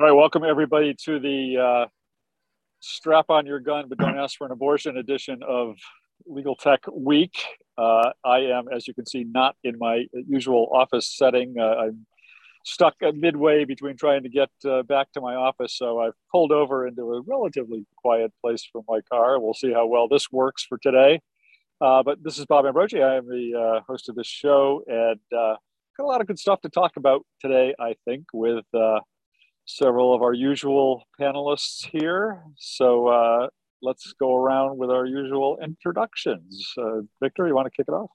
All right, welcome everybody to the uh, strap on your gun but don't ask for an abortion edition of Legal Tech Week. Uh, I am, as you can see, not in my usual office setting. Uh, I'm stuck midway between trying to get uh, back to my office, so I've pulled over into a relatively quiet place from my car. We'll see how well this works for today. Uh, but this is Bob Ambrogi. I am the uh, host of this show, and got a lot of good stuff to talk about today. I think with several of our usual panelists here. So uh, let's go around with our usual introductions. Uh, Victor, you want to kick it off?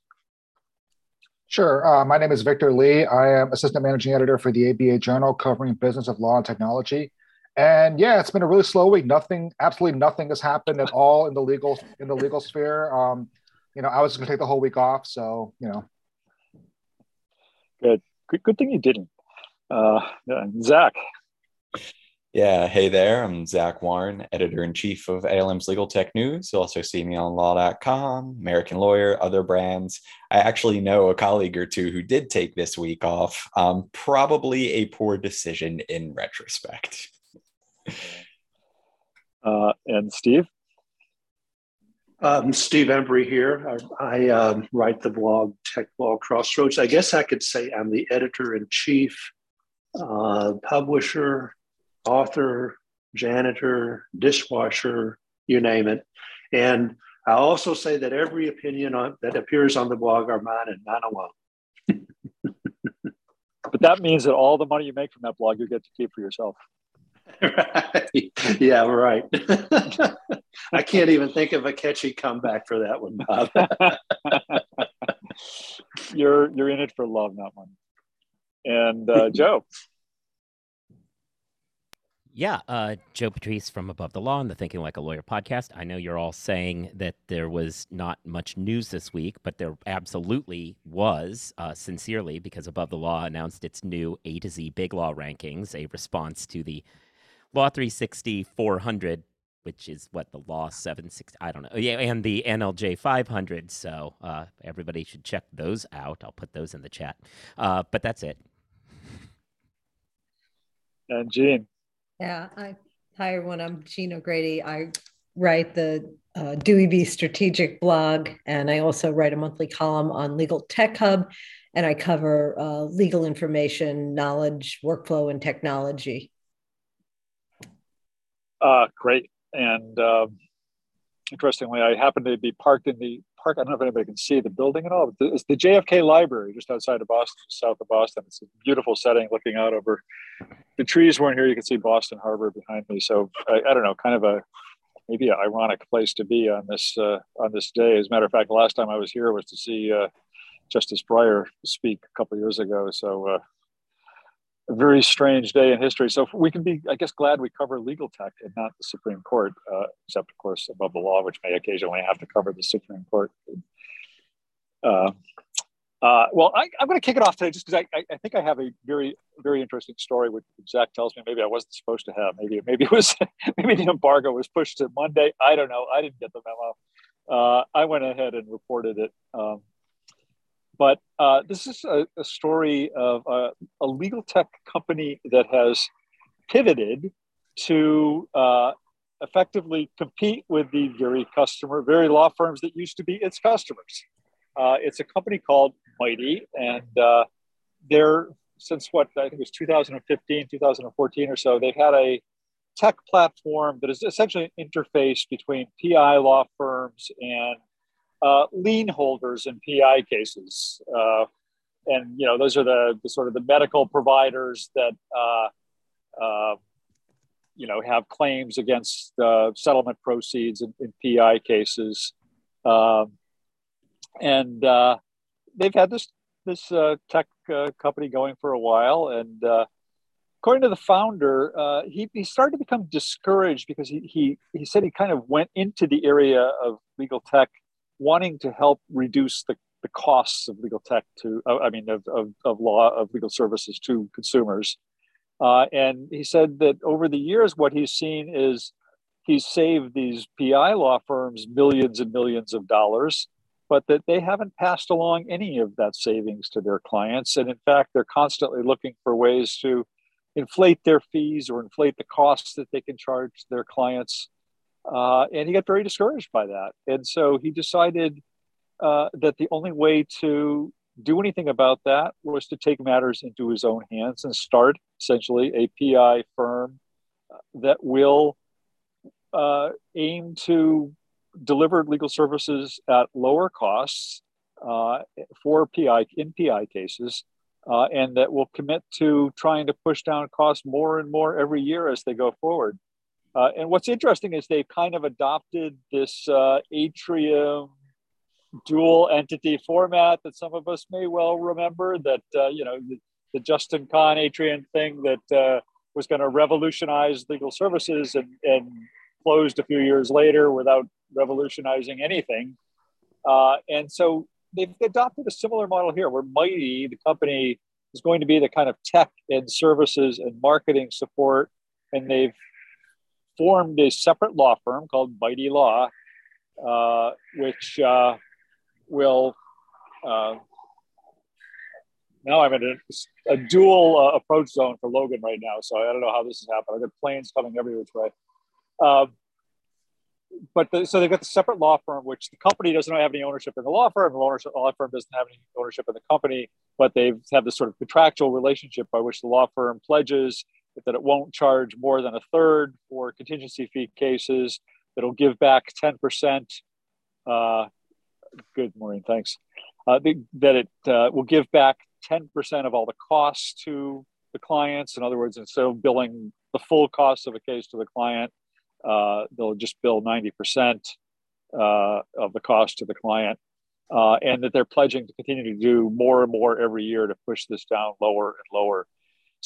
Sure. Uh, my name is Victor Li. I am assistant managing editor for the ABA Journal covering business of law and technology. And yeah, it's been a really slow week. Nothing, absolutely nothing has happened at all in the legal in the legal sphere. Um, you know, I was going to take the whole week off, so you know. Good. Good, good thing you didn't. Uh, Zach. Yeah, hey there. I'm Zach Warren, editor in chief of ALM's Legal Tech News. You'll also see me on law.com, American Lawyer, other brands. I actually know a colleague or two who did take this week off. Um, probably a poor decision in retrospect. Uh, and Steve? Um, Steve Embry here. I, I um, write the blog Tech Law Crossroads. I guess I could say I'm the editor in chief, uh, publisher, author, janitor, dishwasher, you name it. And I also say that every opinion on, that appears on the blog are mine and mine alone. but that means that all the money you make from that blog you get to keep for yourself. right. Yeah, right. I can't even think of a catchy comeback for that one, Bob. you're you're in it for love, not money. And uh, Joe. Yeah, uh, Joe Patrice from Above the Law and the Thinking Like a Lawyer podcast. I know you're all saying that there was not much news this week, but there absolutely was, uh, sincerely, because Above the Law announced its new A to Z Big Law rankings, a response to the Law 360 400, which is what the Law 760, I don't know. Yeah, and the NLJ 500. So uh, everybody should check those out. I'll put those in the chat. Uh, but that's it. And Jean. Yeah, I, hi everyone. I'm Jean O'Grady. I write the uh, Dewey B Strategic blog, and I also write a monthly column on Legal Tech Hub, and I cover uh, legal information, knowledge, workflow, and technology. Uh, great. And um, interestingly, I happen to be parked in the park. I don't know if anybody can see the building at all. But it's the JFK Library just outside of Boston, south of Boston. It's a beautiful setting looking out over the trees weren't here. You can see Boston Harbor behind me. So I, I don't know, kind of a maybe an ironic place to be on this uh, on this day. As a matter of fact, the last time I was here was to see uh, Justice Breyer speak a couple years ago. So uh, a very strange day in history. So we can be, I guess, glad we cover legal tech and not the Supreme Court, uh, except of course above the law, which may occasionally have to cover the Supreme Court. Uh, uh, well, I, am going to kick it off today just because I, I, think I have a very, very interesting story, which Zach tells me maybe I wasn't supposed to have. Maybe, maybe it was, maybe the embargo was pushed to Monday. I don't know. I didn't get the memo. Uh, I went ahead and reported it. Um, but uh, this is a, a story of a, a, legal tech company that has pivoted to uh, effectively compete with the very customer, very law firms that used to be its customers. Uh, it's a company called Mighty, and uh, they're since what I think it was 2015, 2014 or so, they've had a tech platform that is essentially an interface between PI law firms and uh, lien holders in PI cases. Uh, and you know those are the, the, sort of the medical providers that uh, uh you know have claims against settlement proceeds in, in PI cases. Um, and uh, they've had this this uh, tech uh, company going for a while, and uh, according to the founder, uh, he, he started to become discouraged because he, he he said he kind of went into the area of legal tech, wanting to help reduce the, the costs of legal tech to uh, I mean of, of, of law of legal services to consumers, and he said that over the years, what he's seen is he's saved these PI law firms millions and millions of dollars but that they haven't passed along any of that savings to their clients. And in fact, they're constantly looking for ways to inflate their fees or inflate the costs that they can charge their clients. Uh, and he got very discouraged by that. And so he decided uh, that the only way to do anything about that was to take matters into his own hands and start essentially a PI firm uh, that will uh, aim to deliver legal services at lower costs uh, for PI in PI cases, uh, and that will commit to trying to push down costs more and more every year as they go forward. Uh, and what's interesting is they've kind of adopted this uh, atrium dual entity format that some of us may well remember that uh, you know the, the, justin kan atrium thing that uh, was going to revolutionize legal services and, and, closed a few years later without revolutionizing anything. Uh, and so they've adopted a similar model here where mighty the company is going to be the kind of tech and services and marketing support and they've formed a separate law firm called mighty law uh, which uh, will uh, now I'm in a, a dual uh, approach zone for Logan right now, so I don't know how this is happening. I've got planes coming every which way. Uh, but the, so they've got the separate law firm, which the company doesn't have any ownership in the law firm. The law firm doesn't have any ownership in the company, but they have this sort of contractual relationship by which the law firm pledges that it won't charge more than a third for contingency fee cases. It'll give back 10% uh, Good morning. Thanks. Uh, that it uh, will give back 10% of all the costs to the clients. In other words, instead of billing the full cost of a case to the client, uh, they'll just bill 90% uh, of the cost to the client. Uh, and that they're pledging to continue to do more and more every year to push this down lower and lower.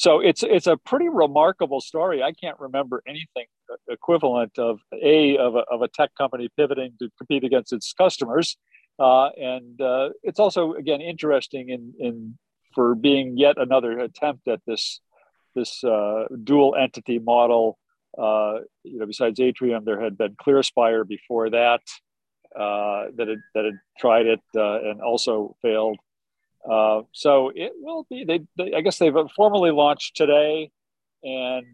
So it's it's a pretty remarkable story. I can't remember anything equivalent of a of a, of a tech company pivoting to compete against its customers uh, and uh, it's also again interesting in in for being yet another attempt at this this uh, dual entity model. Uh, you know, besides Atrium, there had been ClearSpire before that uh, that had that had tried it uh, and also failed. So it will be. They, they, I guess they've formally launched today, and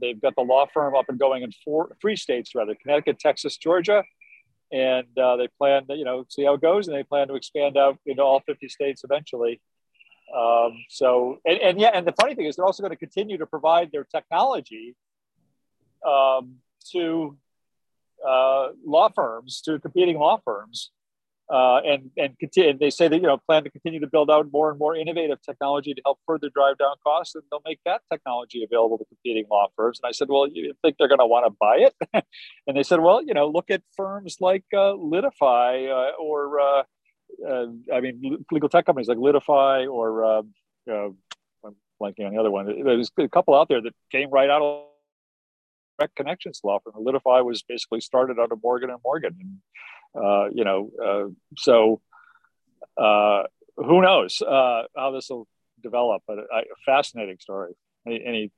they've got the law firm up and going in four, three states rather: Connecticut, Texas, Georgia and uh, they plan to you know see how it goes and they plan to expand out into all 50 states eventually um, so and, and yeah and the funny thing is they're also going to continue to provide their technology um, to uh, law firms to competing law firms uh, and and continue, they say that you know plan to continue to build out more and more innovative technology to help further drive down costs, and they'll make that technology available to competing law firms. And I said, well, you think they're going to want to buy it? and they said, well, you know, look at firms like uh, Litify uh, or uh, uh, I mean, legal tech companies like Litify or uh, I'm blanking on the other one. There's a couple out there that came right out of direct connections law firm. Litify was basically started out of Morgan and Morgan, and uh, you know, uh, so uh, who knows uh, how this will develop? But a, fascinating story. Any, any,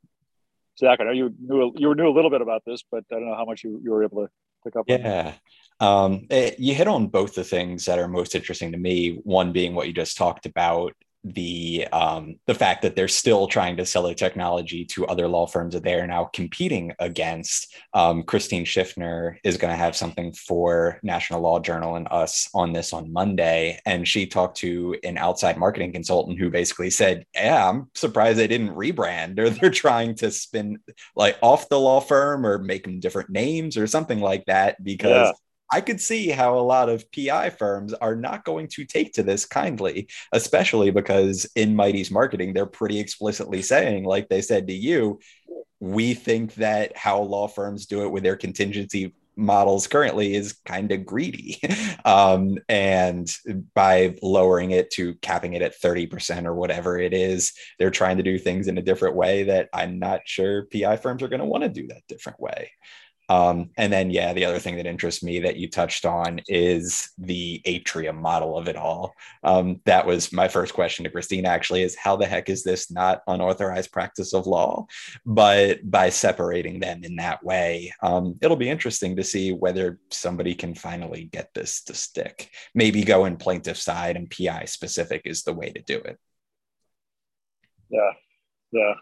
Zach? I know you knew you knew a little bit about this, but I don't know how much you, you were able to pick up. Yeah. Um, it, you hit on both the things that are most interesting to me. One being what you just talked about the um, the fact that they're still trying to sell their technology to other law firms that they are now competing against. Um, Christine Schiffner is going to have something for National Law Journal and us on this on Monday, and she talked to an outside marketing consultant who basically said, "Yeah, I'm surprised they didn't rebrand, or they're trying to spin like off the law firm or make them different names or something like that because." Yeah I could see how a lot of PI firms are not going to take to this kindly, especially because in Mighty's marketing, they're pretty explicitly saying, like they said to you, we think that how law firms do it with their contingency models currently is kind of greedy. Um, and by lowering it to capping it at 30% or whatever it is, they're trying to do things in a different way that I'm not sure PI firms are going to want to do that different way. Um, and then, yeah, the other thing that interests me that you touched on is the atrium model of it all. Um, that was my first question to Christine, actually, is how the heck is this not unauthorized practice of law? But by separating them in that way, um, it'll be interesting to see whether somebody can finally get this to stick. Maybe go in plaintiff side and PI specific is the way to do it. Yeah. Yeah.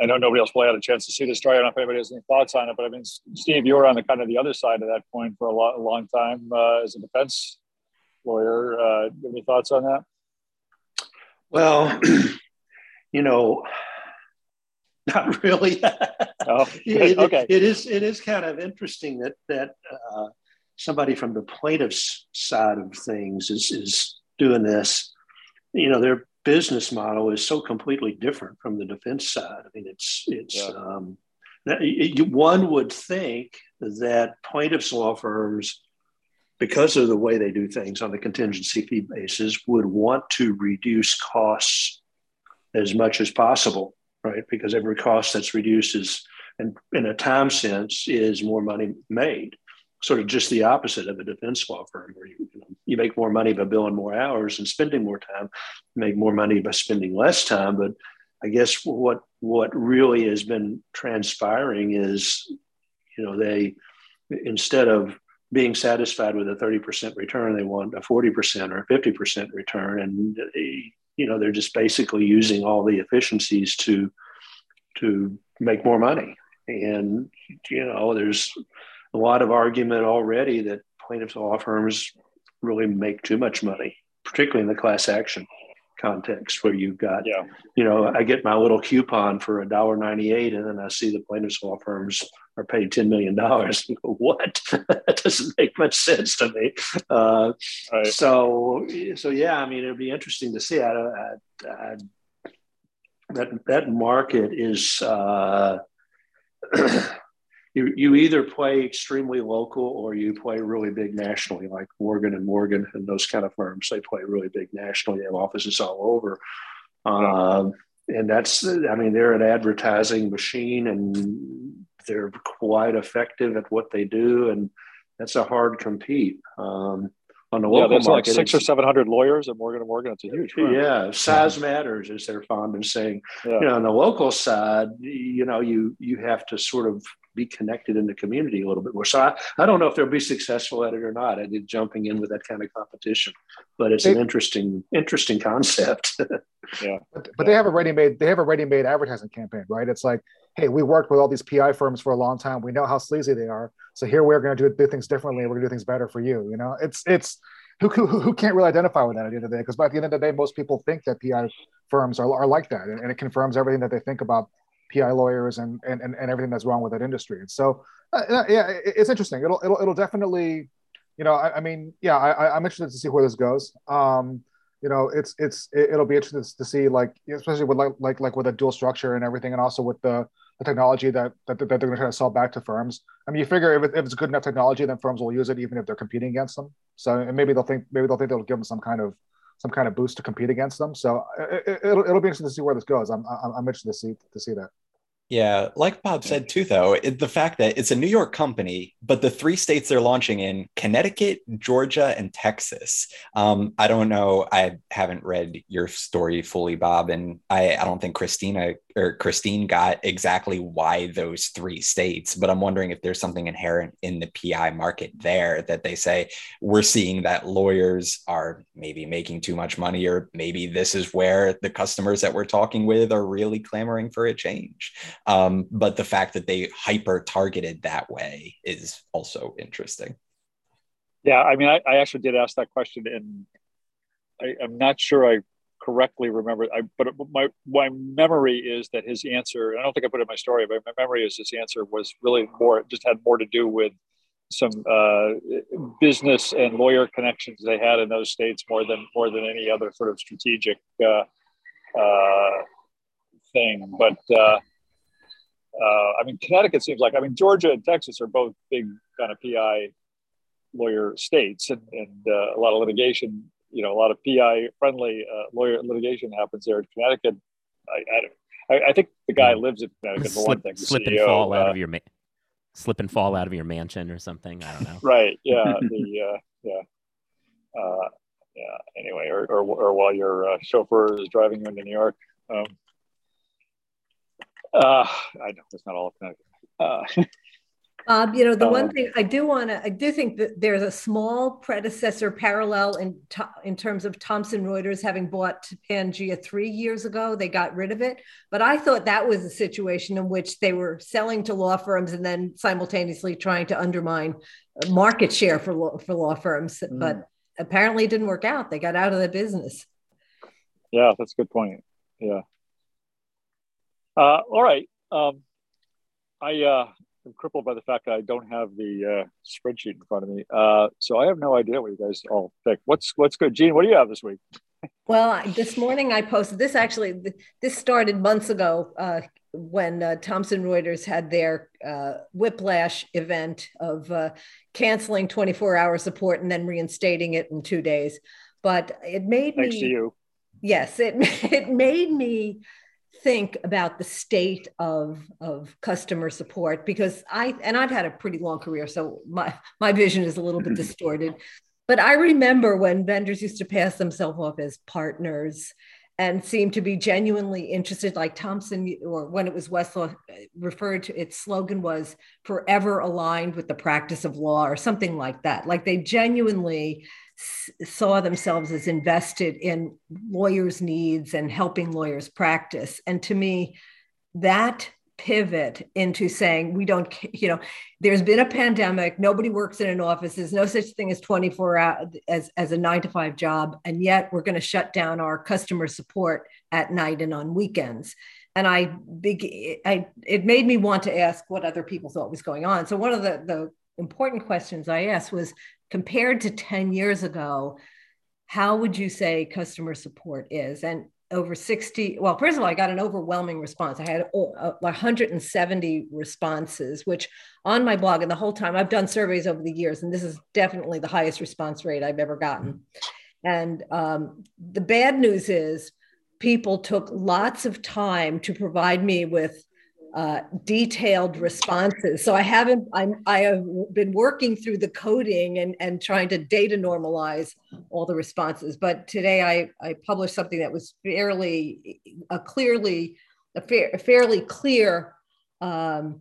I know nobody else probably had a chance to see this story. I don't know if anybody has any thoughts on it, but I mean, Steve, you were on the kind of the other side of that coin for a, lot, a long time uh, as a defense lawyer. Uh, any thoughts on that? Well, you know, not really. oh, it, okay. It is. It is kind of interesting that that uh, somebody from the plaintiff's side of things is is doing this. You know, their business model is so completely different from the defense side. I mean, it's it's. Yeah. Um, that, you, one would think that plaintiffs' law firms, because of the way they do things on the contingency fee basis, would want to reduce costs as much as possible, right? Because every cost that's reduced is, and in a time sense, is more money made sort of just the opposite of a defense law firm where you, you, know, you make more money by billing more hours and spending more time make more money by spending less time. But i guess what what really has been transpiring is you know they instead of being satisfied with a 30% return they want a 40% or 50% return. And they, you know they're just basically using all the efficiencies to to make more money. And you know there's a lot of argument already that plaintiffs' law firms really make too much money, particularly in the class action context where you've got, yeah. you know, I get my little coupon for a dollar ninety eight, and then I see the plaintiffs' law firms are paid ten million dollars. what? that doesn't make much sense to me. Uh, right. So, so yeah, I mean, it'd be interesting to see. I, I, I, that that market is. Uh, you, you either play extremely local or you play really big nationally, like Morgan and Morgan and those kind of firms. They play really big nationally. They have offices all over. Um, and that's, I mean, they're an advertising machine and they're quite effective at what they do. And that's a hard compete. Um, on the local yeah, that's market, like six or seven hundred lawyers at Morgan and Morgan. It's a huge firm. Yeah, size matters, as they're fond of saying. Yeah. You know, on the local side, you know, you you have to sort of be connected in the community a little bit more. So I, I don't know if they'll be successful at it or not. I did jumping in with that kind of competition, but it's they, an interesting, interesting concept. yeah. But, but, they have a ready-made, they have a ready-made advertising campaign, right? It's like, hey, we worked with all these PI firms for a long time. We know how sleazy they are. So here we're going to do, do things differently. We're going to do things better for you. You know, it's, it's, who, who, who can't really identify with that at the end of the day? Because by the end of the day, most people think that PI firms are, are like that. And, and it confirms everything that they think about PI lawyers and, and, and, and everything that's wrong with that industry. And so, uh, uh yeah, it's interesting. It'll, it'll, it'll definitely, you know, I, I mean, yeah, I, I'm interested to see where this goes. Um, you know, it's, it's, it'll be interesting to see like, especially with like, like, like with a dual structure and everything. And also with the, the technology that, that, that they're going to try to sell back to firms. I mean, you figure if, it, if it's good enough technology, then firms will use it, even if they're competing against them. So, and maybe they'll think, maybe they'll think they'll give them some kind of, some kind of boost to compete against them. So uh, it, will it'll be interesting to see where this goes. I'm, I'm, I'm interested to see, to see that. Yeah, like Bob said too, though, it, the fact that it's a New York company, but the three states they're launching in Connecticut, Georgia, and Texas. Um, I don't know. I haven't read your story fully, Bob, and I, I don't think Christina or Christine got exactly why those three states, but I'm wondering if there's something inherent in the PI market there that they say we're seeing that lawyers are maybe making too much money, or maybe this is where the customers that we're talking with are really clamoring for a change. Um, but the fact that they hyper targeted that way is also interesting. Yeah, I mean, I, I actually did ask that question, and I, I'm not sure I correctly remember. I, but my my memory is that his answer. I don't think I put it in my story, but my memory is his answer was really more just had more to do with some uh, business and lawyer connections they had in those states more than more than any other sort of strategic uh, uh, thing. But uh, uh, I mean, Connecticut seems like I mean Georgia and Texas are both big kind of PI lawyer states, and, and uh, a lot of litigation you know a lot of PI friendly uh, lawyer litigation happens there in Connecticut. I, I, I think the guy mm. lives in Connecticut for slip, one thing. Slip CEO, and fall uh, out of your ma- slip and fall out of your mansion or something. I don't know. right. Yeah. the uh, yeah. Uh, yeah. Anyway, or, or, or while your uh, chauffeur is driving you into New York. Um, uh, I know it's not all Connecticut. Uh, Um, you know, the um, one thing I do want to, I do think that there's a small predecessor parallel in in terms of Thomson Reuters having bought Pangea3 years ago. They got rid of it, but I thought that was a situation in which they were selling to law firms and then simultaneously trying to undermine market share for law, for law firms. Mm. But apparently, it didn't work out. They got out of the business. Yeah, that's a good point. Yeah. Uh, all right. Um, I uh, am crippled by the fact that I don't have the uh, spreadsheet in front of me, uh, so I have no idea what you guys all pick. What's what's good, Jean? What do you have this week? Well, this morning I posted this. Actually, this started months ago uh, when uh, Thomson Reuters had their uh, whiplash event of uh, canceling 24-hour support and then reinstating it in two days. But it made me Thanks me. to you. Yes, it it made me think about the state of of customer support because I and I've had a pretty long career, so my my vision is a little bit distorted. But I remember when vendors used to pass themselves off as partners and seemed to be genuinely interested, like Thomson, or when it was Westlaw uh, referred to, its slogan was forever aligned with the practice of law or something like that. Like they genuinely saw themselves as invested in lawyers' needs and helping lawyers practice. And to me, that pivot into saying we don't you know there's been a pandemic nobody works in an office there's no such thing as 24 hours as, as a nine to five job and yet we're going to shut down our customer support at night and on weekends and i big i it made me want to ask what other people thought was going on so one of the the important questions i asked was compared to 10 years ago, how would you say customer support is? And over 60, well, first of all, I got an overwhelming response. I had 170 responses, which on my blog, and the whole time I've done surveys over the years, and this is definitely the highest response rate I've ever gotten. And um, the bad news is people took lots of time to provide me with uh, detailed responses. So I haven't, I'm, I have been working through the coding and, and trying to data normalize all the responses. But today I, I published something that was fairly, a clearly, a, fair, a fairly clear um,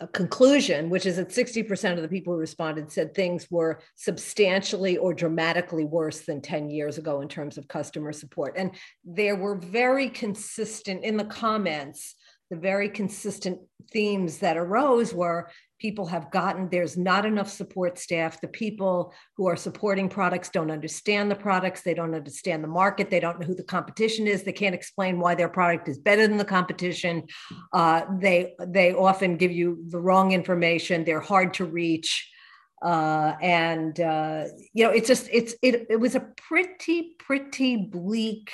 a conclusion, which is that 60% of the people who responded said things were substantially or dramatically worse than 10 years ago in terms of customer support. And there were very consistent in the comments the very consistent themes that arose were people have gotten there's not enough support staff. The people who are supporting products don't understand the products. They don't understand the market. They don't know who the competition is. They can't explain why their product is better than the competition. Uh, they they often give you the wrong information. They're hard to reach. Uh, and uh, you know it's just it's it, it was a pretty pretty bleak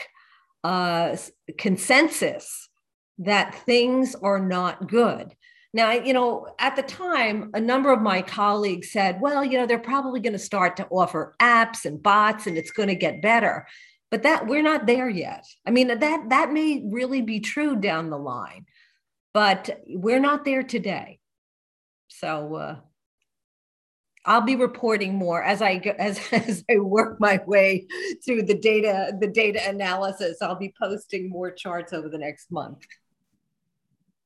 uh, consensus that things are not good. Now, you know, at the time, a number of my colleagues said, well, you know, they're probably going to start to offer apps and bots and it's going to get better. But that we're not there yet. I mean, that that may really be true down the line, but we're not there today. So uh, I'll be reporting more as I as as I work my way through the data the data analysis. I'll be posting more charts over the next month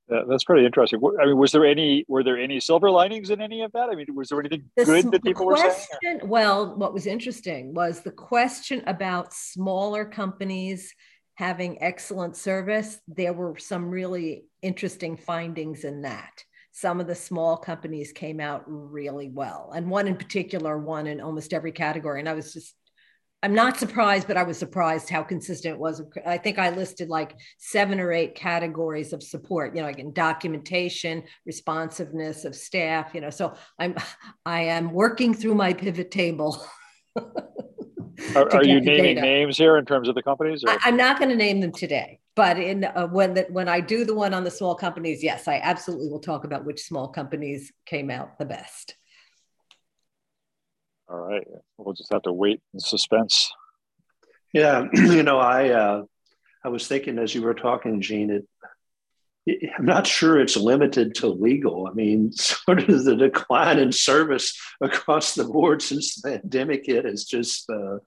that's pretty interesting. I mean, was there any were there any silver linings in any of that? I mean, was there anything the, good that people question, were saying? Or? Well, what was interesting was the question about smaller companies having excellent service. There were some really interesting findings in that. Some of the small companies came out really well, and one in particular won in almost every category. And I was just I'm not surprised, but I was surprised how consistent it was. I think I listed like seven or eight categories of support, you know, like in documentation, responsiveness of staff, you know. So I'm I am working through my pivot table. are, are you naming data. names here in terms of the companies? I, am not going to name them today, but in uh, when that when I do the one on the small companies, yes, I absolutely will talk about which small companies came out the best. All right. We'll just have to wait in suspense. Yeah. You know, I, uh, I was thinking as you were talking, Jean, it, I'm not sure it's limited to legal. I mean, sort of the decline in service across the board since the pandemic hit is just, uh,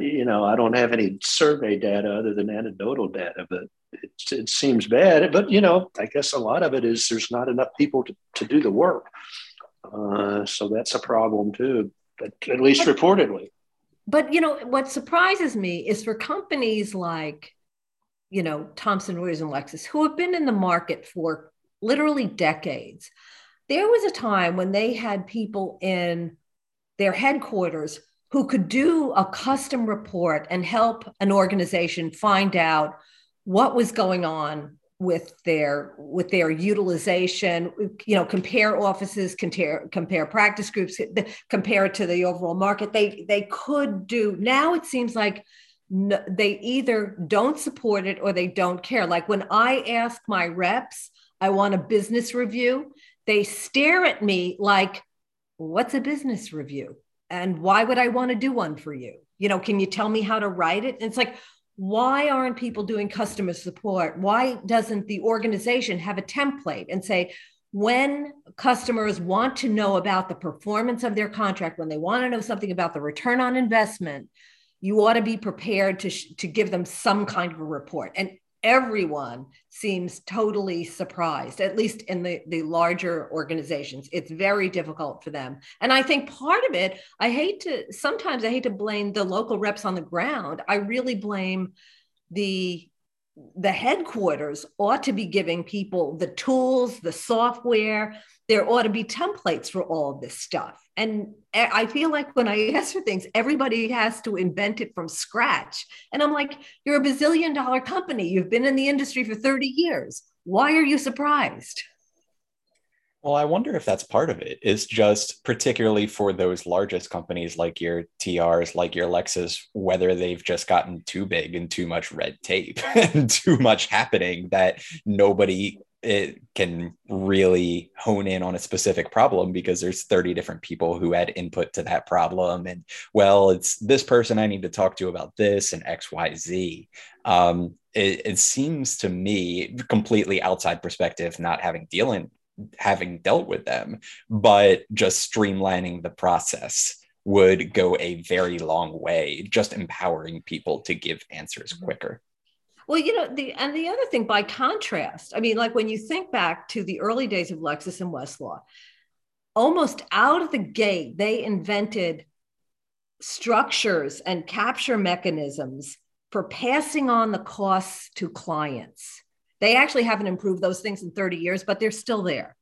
you know, I don't have any survey data other than anecdotal data, but it, it seems bad. But you know, I guess a lot of it is there's not enough people to, to do the work. Uh, so that's a problem too, at, at least but, reportedly. But you know, what surprises me is for companies like, you know, Thomson Reuters and Lexis, who have been in the market for literally decades. There was a time when they had people in their headquarters who could do a custom report and help an organization find out what was going on with their with their utilization you know compare offices compare compare practice groups compare it to the overall market. They they could do now it seems like no, they either don't support it or they don't care. Like when i ask my reps i want a business review they stare at me like what's a business review? And why would i want to do one for you? You know can you tell me how to write it? And it's like why aren't people doing customer support? Why doesn't the organization have a template and say, when customers want to know about the performance of their contract, when they want to know something about the return on investment, you ought to be prepared to, to give them some kind of a report. And everyone seems totally surprised, at least in the, the larger organizations. It's very difficult for them. And I think part of it, I hate to, sometimes I hate to blame the local reps on the ground. I really blame the the headquarters ought to be giving people the tools, the software. There ought to be templates for all this stuff. And I feel like when I ask for things, everybody has to invent it from scratch. And I'm like, you're a bazillion dollar company. You've been in the industry for 30 years. Why are you surprised? Well, I wonder if that's part of it. Is just particularly for those largest companies like your TRs, like your Lexis, whether they've just gotten too big and too much red tape and too much happening that nobody it can really hone in on a specific problem because there's 30 different people who had input to that problem and well it's this person i need to talk to about this and xyz um, it, it, seems to me completely outside perspective not having dealing having dealt with them, but just streamlining the process would go a very long way, just empowering people to give answers mm-hmm. quicker. Well, you know, the and the other thing, by contrast, I mean, like when you think back to the early days of Lexis and Westlaw, almost out of the gate, they invented structures and capture mechanisms for passing on the costs to clients. They actually haven't improved those things in 30 years, but they're still there.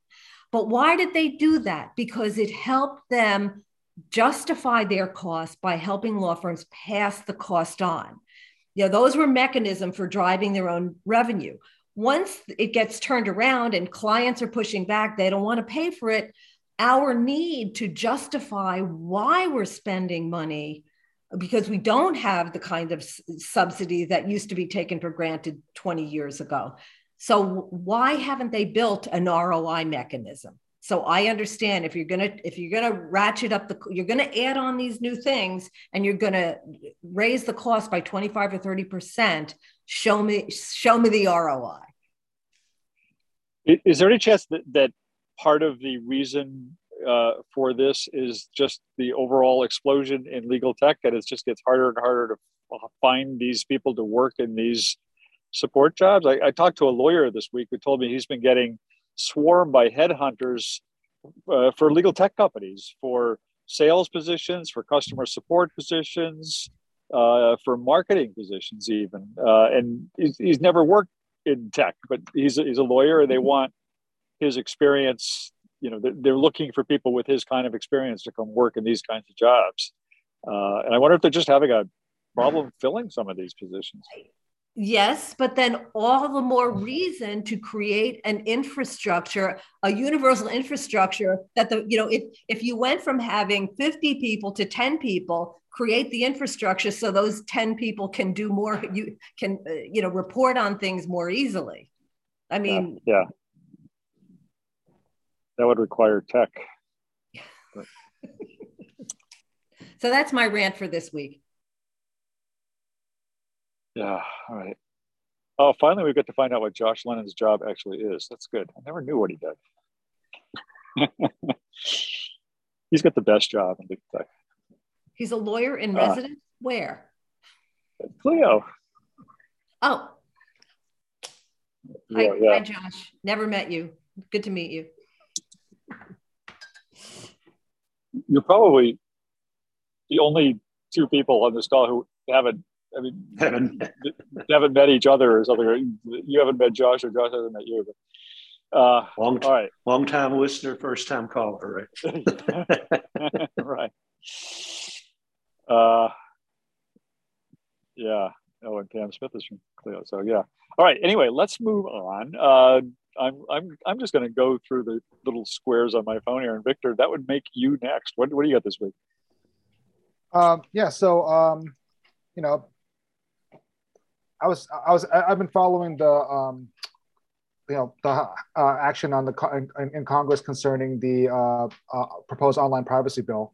But why did they do that? Because it helped them justify their costs by helping law firms pass the cost on. You know, those were mechanisms for driving their own revenue. Once it gets turned around and clients are pushing back, they don't want to pay for it. Our need to justify why we're spending money because we don't have the kind of subsidy that used to be taken for granted 20 years ago. So why haven't they built an ROI mechanism? So I understand if you're gonna if you're gonna ratchet up the you're gonna add on these new things and you're gonna raise the cost by 25 or 30 percent. Show me show me the ROI. Is there any chance that, that part of the reason uh, for this is just the overall explosion in legal tech that it just gets harder and harder to find these people to work in these support jobs. I, I talked to a lawyer this week who told me he's been getting swarmed by headhunters uh, for legal tech companies for sales positions, for customer support positions, uh, for marketing positions, even. Uh, and he's, he's, never worked in tech, but he's a, he's a lawyer, and they want his experience you know they're looking for people with his kind of experience to come work in these kinds of jobs. Uh, and i wonder if they're just having a problem filling some of these positions. Yes but then all the more reason to create an infrastructure a universal infrastructure that the you know if if you went from having 50 people to 10 people create the infrastructure so those 10 people can do more you can uh, you know report on things more easily. I mean yeah, yeah that would require tech. so that's my rant for this week. Yeah. All right. Oh, finally, we get to find out what Josh Lenon's job actually is. That's good. I never knew what he did. He's got the best job in big tech. He's a lawyer in uh, residence. Where? Clio. Oh. Hi, Yeah, yeah. hi, Josh. Never met you. Good to meet you. You're probably the only two people on this call who haven't. I mean, Haven't haven't met each other or something. You haven't met Josh, or Josh hasn't met you. But, uh, long, all right. long time listener, first time caller, right? right. Uh, yeah. Oh, and Pam Smith is from Clio. So yeah. All right. Anyway, let's move on. Uh, I'm I'm I'm just going to go through the little squares on my phone here. And Victor, that would make you next. What what do you got this week? Um, yeah, so um, you know, I was I was I've been following the um, you know the uh, action on the in, in Congress concerning the uh, uh, proposed online privacy bill,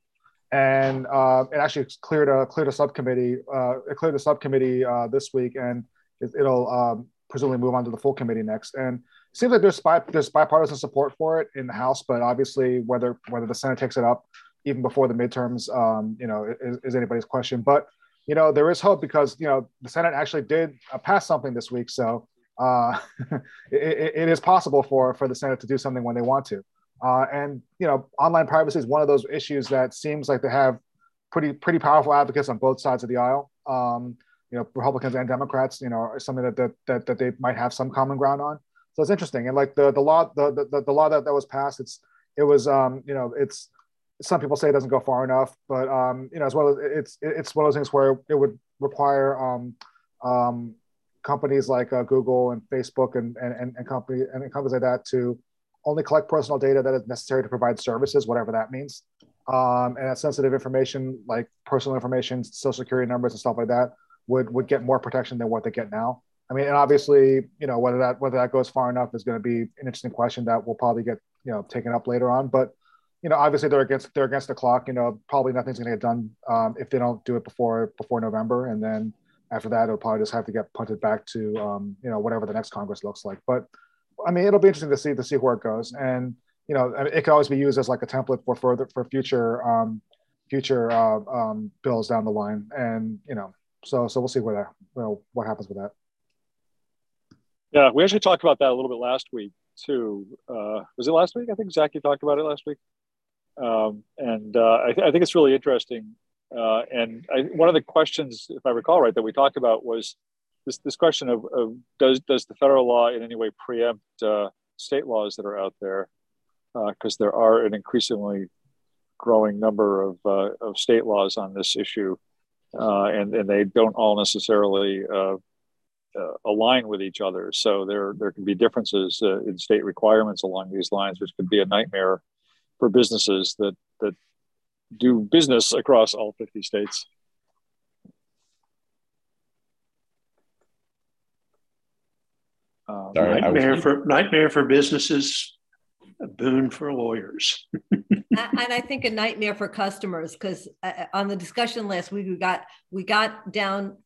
and uh, it actually cleared a cleared a subcommittee. Uh, it cleared a subcommittee uh, this week, and it, it'll um, presumably move on to the full committee next. And it seems like there's bi- there's bipartisan support for it in the House, but obviously whether whether the Senate takes it up even before the midterms, um, you know, is, is anybody's question. But you know, there is hope because you know the Senate actually did uh, pass something this week, so uh, it, it is possible for for the Senate to do something when they want to. Uh, and you know, online privacy is one of those issues that seems like they have pretty pretty powerful advocates on both sides of the aisle. Um, you know, Republicans and Democrats, you know, are something that that that, that they might have some common ground on. So it's interesting. And like the the law the the, the law that, that was passed, it's it was um, you know it's some people say it doesn't go far enough, but um, you know, as well as it's it's one of those things where it would require um, um, companies like uh, Google and Facebook and and and company and companies like that to only collect personal data that is necessary to provide services, whatever that means. Um, and that sensitive information, like personal information, social security numbers, and stuff like that, would would get more protection than what they get now. I mean, and obviously, you know, whether that whether that goes far enough is going to be an interesting question that will probably get you know taken up later on. But you know, obviously they're against they're against the clock. You know, probably nothing's going to get done um, if they don't do it before before November, and then after that, it'll probably just have to get punted back to um, you know whatever the next Congress looks like. But I mean, it'll be interesting to see to see where it goes, and you know, it can always be used as like a template for further for future um, future uh, um, bills down the line, and you know, so so we'll see where that know what happens with that. Yeah, we actually talked about that a little bit last week too. Uh, was it last week? I think Zach, you talked about it last week. Um, and uh, I, th- I, think it's really interesting. Uh, and I, one of the questions, if I recall right, that we talked about was this, this question of, of does does the federal law in any way preempt uh, state laws that are out there? Because there are an increasingly growing number of, uh, of state laws on this issue, uh, and and they don't all necessarily uh, align with each other. So there there can be differences in state requirements along these lines, which could be a nightmare for businesses that that do business across all 50 states. Um, Sorry, nightmare was... for nightmare for businesses, a boon for lawyers. and I think a nightmare for customers because uh, on the discussion last week we got we got down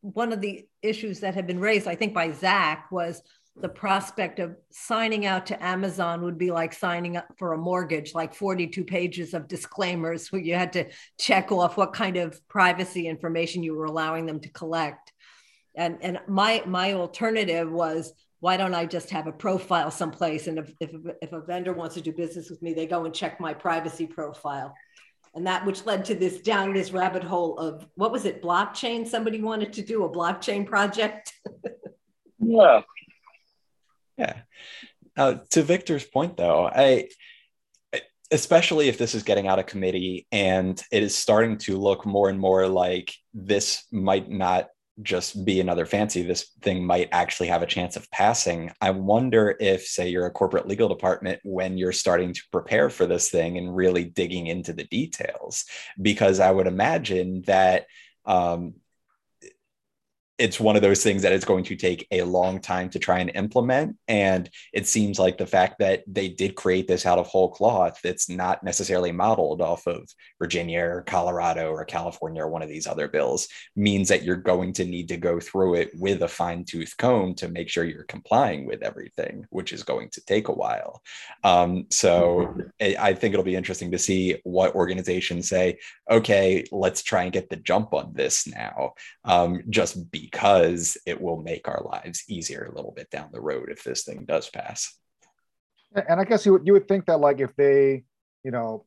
one of the issues that had been raised, I think by Zach, was the prospect of signing out to Amazon would be like signing up for a mortgage, like 42 pages of disclaimers where you had to check off what kind of privacy information you were allowing them to collect. And, and my, my alternative was, why don't I just have a profile someplace? And if, if, if a vendor wants to do business with me, they go and check my privacy profile. And that which led to this down this rabbit hole of what was it, blockchain? Somebody wanted to do a blockchain project. yeah, yeah. Uh, to Victor's point, though, I especially if this is getting out of committee and it is starting to look more and more like this might not just be another fancy this thing might actually have a chance of passing. I wonder if say you're a corporate legal department when you're starting to prepare for this thing and really digging into the details because i would imagine that um, it's one of those things that it's going to take a long time to try and implement. And it seems like the fact that they did create this out of whole cloth, it's not necessarily modeled off of Virginia or Colorado or California or one of these other bills, means that you're going to need to go through it with a fine tooth comb to make sure you're complying with everything, which is going to take a while. Um, so I think it'll be interesting to see what organizations say, okay, let's try and get the jump on this now. Um, just be because it will make our lives easier a little bit down the road if this thing does pass. And I guess you would you would think that like if they, you know,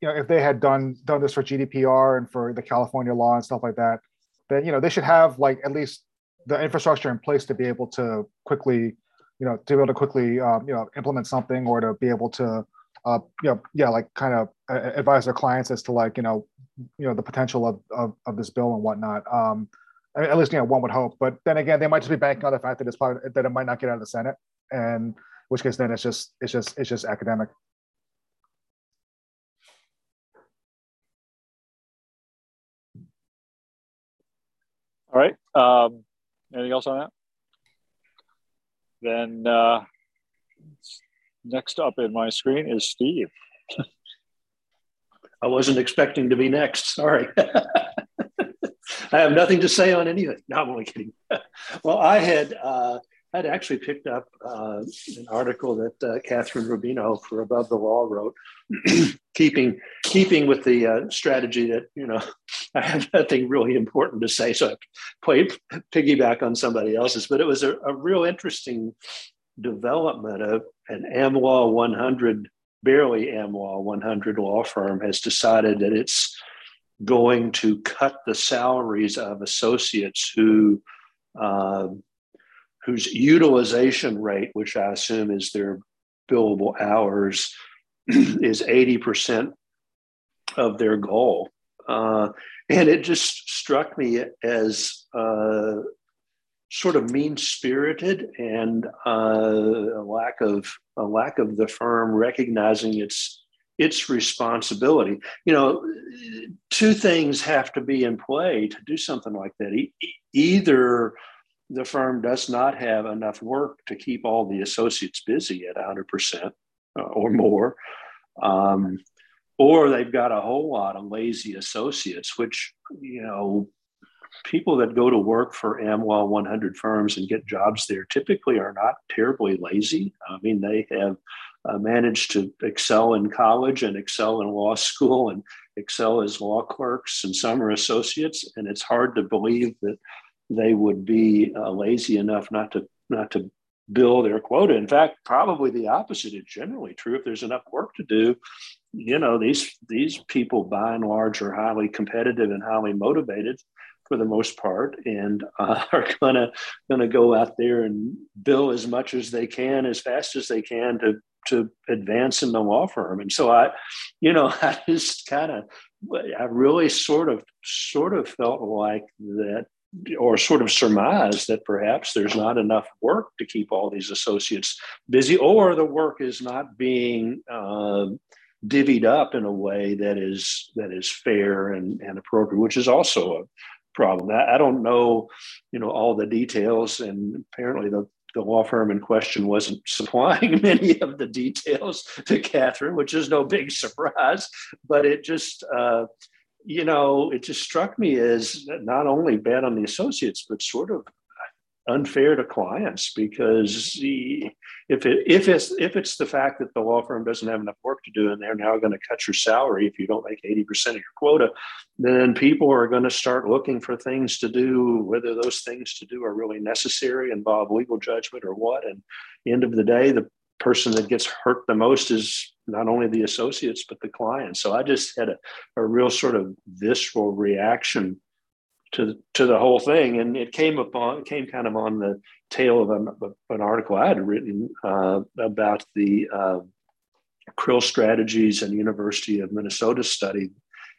you know, if they had done done this for GDPR and for the California law and stuff like that, then you know they should have like at least the infrastructure in place to be able to quickly, you know, to be able to quickly, um, you know, implement something or to be able to, uh, you know, yeah, like kind of advise their clients as to like, you know, you know, the potential of of, of this bill and whatnot. Um, I mean, at least you know one would hope. But then again, they might just be banking on the fact that it's probably that it might not get out of the Senate, and which case then it's just it's just it's just academic. All right. Um, anything else on that? Then uh, next up in my screen is Steve. I wasn't expecting to be next. Sorry. I have nothing to say on anything. No, I'm only kidding. well, I had uh, I'd actually picked up uh, an article that uh, Kathryn Rubino for Above the Law wrote, keeping keeping with the uh, strategy that you know I have nothing really important to say, so I play piggyback on somebody else's. But it was a, a real interesting development of an AmLaw 100, barely AmLaw 100 law firm has decided that it's going to cut the salaries of associates who uh, whose utilization rate, which I assume is their billable hours, is 80% of their goal. Uh, and it just struck me as uh, sort of mean spirited and uh, a lack of a lack of the firm recognizing its its responsibility. You know, two things have to be in play to do something like that. E- either the firm does not have enough work to keep all the associates busy at 100% uh, or more, um, or they've got a whole lot of lazy associates, which, you know, people that go to work for AmLaw 100 firms and get jobs there typically are not terribly lazy. I mean, they have uh, managed to excel in college and excel in law school and excel as law clerks and are associates. And it's hard to believe that they would be uh, lazy enough not to not to bill their quota. In fact, probably the opposite is generally true. If there's enough work to do, you know, these these people by and large are highly competitive and highly motivated for the most part, and uh, are gonna gonna go out there and bill as much as they can, as fast as they can to to advance in the law firm. And so I, you know, I just kind of, I really sort of sort of felt like that or sort of surmise that perhaps there's not enough work to keep all these associates busy, or the work is not being uh, divvied up in a way that is that is fair and, and appropriate, which is also a problem. I, I don't know, you know, all the details, and apparently the the law firm in question wasn't supplying many of the details to Kathryn, which is no big surprise. But it just, uh, you know, it just struck me as not only bad on the associates, but sort of unfair to clients because if it if it's if it's the fact that the law firm doesn't have enough work to do and they're now going to cut your salary if you don't make 80% of your quota then people are going to start looking for things to do whether those things to do are really necessary involve legal judgment or what. And end of the day the person that gets hurt the most is not only the associates but the clients so i just had a, a real sort of visceral reaction to to the whole thing and it came upon came kind of on the tail of an, an article i had written uh, about the uh, krill strategies and university of minnesota study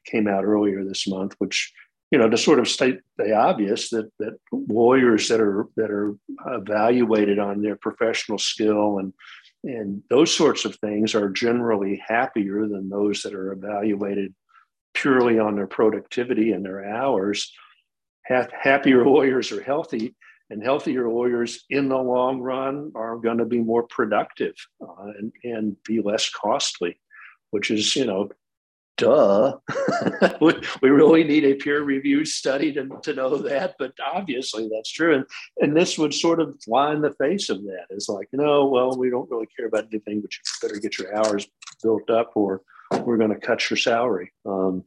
came out earlier this month which you know to sort of state the obvious that that lawyers that are that are evaluated on their professional skill and and those sorts of things are generally happier than those that are evaluated purely on their productivity and their hours. Ha- happier lawyers are healthy, and healthier lawyers in the long run are going to be more productive uh, and, and be less costly, which is, you know, duh. we, we really need a peer reviewed study to, to know that, but obviously that's true. And, and this would sort of fly in the face of that. It's like, no, well, we don't really care about anything, but you better get your hours built up or we're going to cut your salary. Um,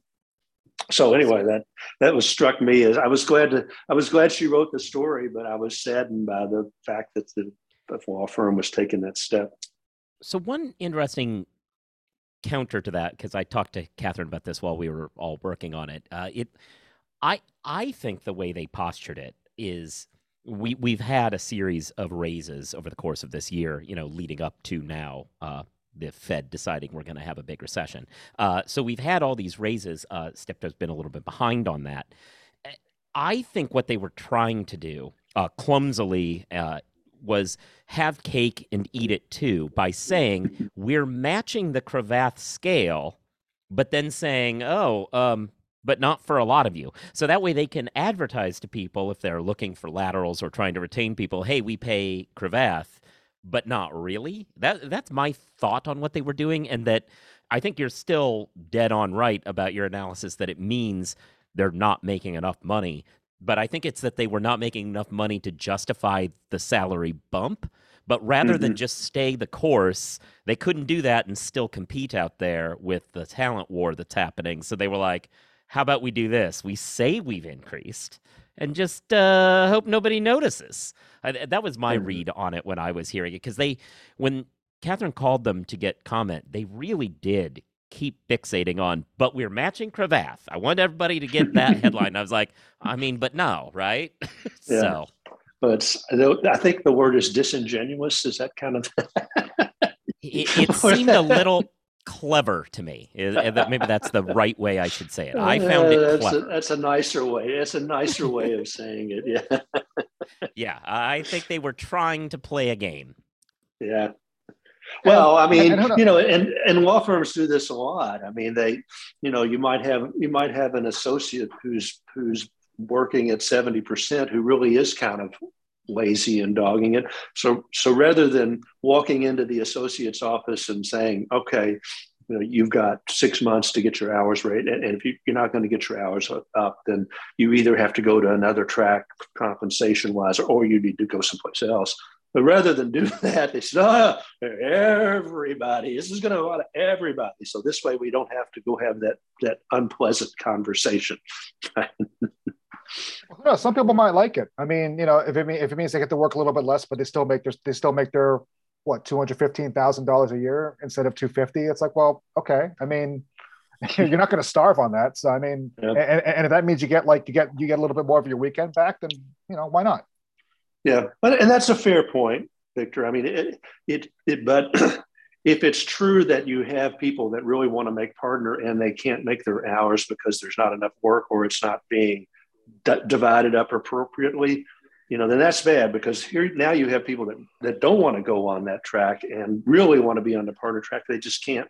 so anyway, that that was struck me as I was glad to I was glad she wrote the story, but I was saddened by the fact that the, law firm was taking that step. So one interesting counter to that, because I talked to Kathryn about this while we were all working on it. Uh, it, I, I think the way they postured it is we we've had a series of raises over the course of this year, you know, leading up to now. Uh, the Fed deciding we're going to have a big recession. Uh, so we've had all these raises. Uh, STIPTO's been a little bit behind on that. I think what they were trying to do uh, clumsily uh, was have cake and eat it too by saying we're matching the Cravath scale, but then saying, oh, um, but not for a lot of you. So that way they can advertise to people if they're looking for laterals or trying to retain people, hey, we pay Cravath, but not really. That that's my thought on what they were doing, and that I think you're still dead on right about your analysis that it means they're not making enough money but I think it's that they were not making enough money to justify the salary bump. But rather mm-hmm. than just stay the course, they couldn't do that and still compete out there with the talent war that's happening. So they were like, how about we do this? We say we've increased and just uh, hope nobody notices. I, that was my mm-hmm. read on it when I was hearing it because they, when Kathryn called them to get comment, they really did keep fixating on, but we're matching Cravath. I want everybody to get that headline. I was like, I mean, but no, right? Yeah. so, but I think the word is disingenuous. Is that kind of? it, it seemed a little clever to me. Maybe that's the right way I should say it. I found it that's clever. A, that's a nicer way. That's a nicer way of saying it. Yeah. yeah, I think they were trying to play a game. Yeah. Well, I mean, you know, and and law firms do this a lot. I mean, they, you know, you might have you might have an associate who's who's working at seventy percent who really is kind of lazy and dogging it. So so rather than walking into the associate's office and saying, okay, you know, you've got six months to get your hours right, and, if you, you're not going to get your hours up, then you either have to go to another track compensation wise, or you need to go someplace else. But rather than do that, they said, oh, everybody, this is going to apply to everybody. So this way we don't have to go have that, that unpleasant conversation. no, some people might like it. I mean, you know, if it, mean, if it means they get to work a little bit less, but they still make their, they still make their, what, $215,000 a year instead of 250. It's like, well, okay. I mean, you're not going to starve on that. So, I mean, yep. and, and if that means you get like, you get, you get a little bit more of your weekend back, then, you know, why not? Yeah, but and that's a fair point, Victor. I mean, it it, it but if it's true that you have people that really want to make partner and they can't make their hours because there's not enough work or it's not being d- divided up appropriately, you know, then that's bad because here now you have people that that don't want to go on that track and really want to be on the partner track. They just can't.